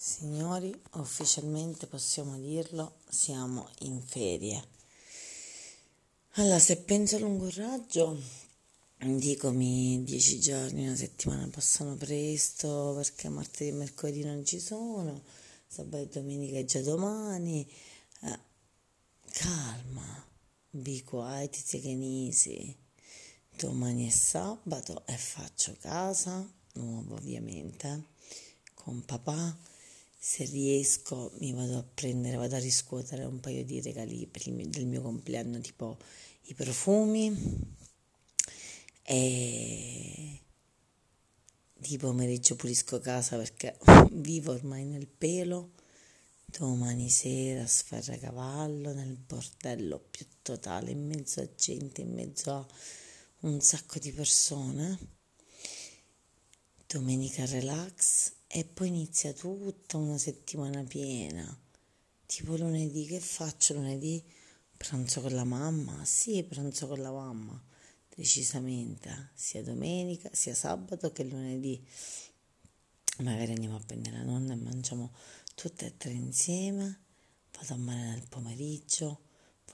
Signori, ufficialmente possiamo dirlo, siamo in ferie. Allora, se penso a lungo raggio, dicomi dieci giorni, una settimana passano presto perché martedì e mercoledì non ci sono, sabato e domenica è già domani. Eh, calma, be quiet, take easy. Domani è sabato e faccio casa, nuovo ovviamente, con papà se riesco mi vado a prendere, vado a riscuotere un paio di regali per il del mio compleanno, tipo i profumi e di pomeriggio pulisco casa perché vivo ormai nel pelo. Domani sera sferracavallo nel bordello più totale, in mezzo a gente, in mezzo a un sacco di persone. Domenica relax e poi inizia tutta una settimana piena. Tipo lunedì, che faccio lunedì? Pranzo con la mamma? Sì, pranzo con la mamma, decisamente, sia domenica, sia sabato che lunedì. Magari andiamo a prendere la nonna e mangiamo tutte e tre insieme. Vado a mare nel pomeriggio,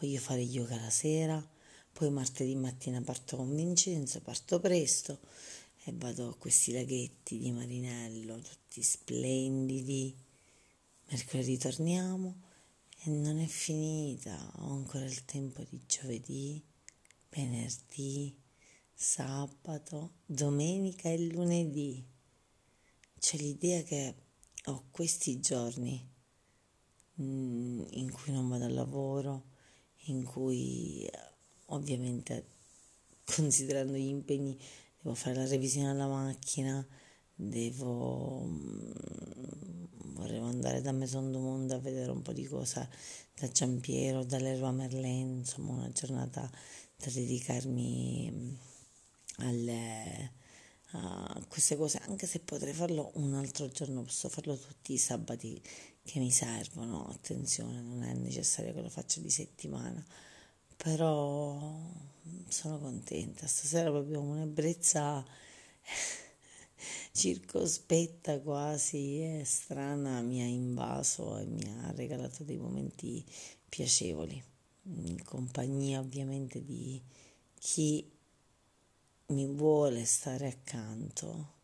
voglio fare yoga la sera, poi martedì mattina parto con Vincenzo, parto presto e vado a questi laghetti di Marinello, tutti splendidi. Mercoledì torniamo e non è finita, ho ancora il tempo di giovedì, venerdì, sabato, domenica e lunedì. C'è l'idea che ho questi giorni mm, in cui non vado al lavoro, in cui ovviamente considerando gli impegni devo fare la revisione alla macchina, devo mm, vorrei andare da Maison du Monde a vedere un po' di cose da Giampiero, dall'Erba Merlin, insomma una giornata da dedicarmi mm, alle, a queste cose, anche se potrei farlo un altro giorno, posso farlo tutti i sabati che mi servono, attenzione, non è necessario che lo faccia di settimana, però sono contenta, stasera proprio un'ebbrezza circospetta quasi e strana mi ha invaso e mi ha regalato dei momenti piacevoli, in compagnia ovviamente di chi mi vuole stare accanto,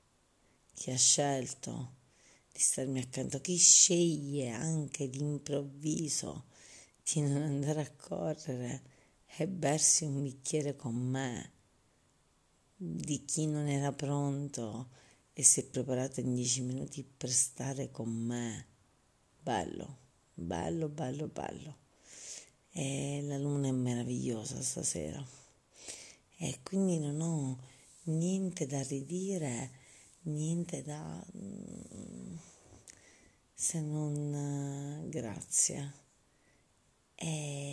chi ha scelto di starmi accanto, chi sceglie anche d'improvviso di non andare a correre e bersi un bicchiere con me, di chi non era pronto e si è preparato in dieci minuti per stare con me. Bello, bello, bello, bello. E la luna è meravigliosa stasera. E quindi non ho niente da ridire, niente da... Mm, se non grazie. E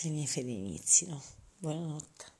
che le mie fedi inizino. Buonanotte.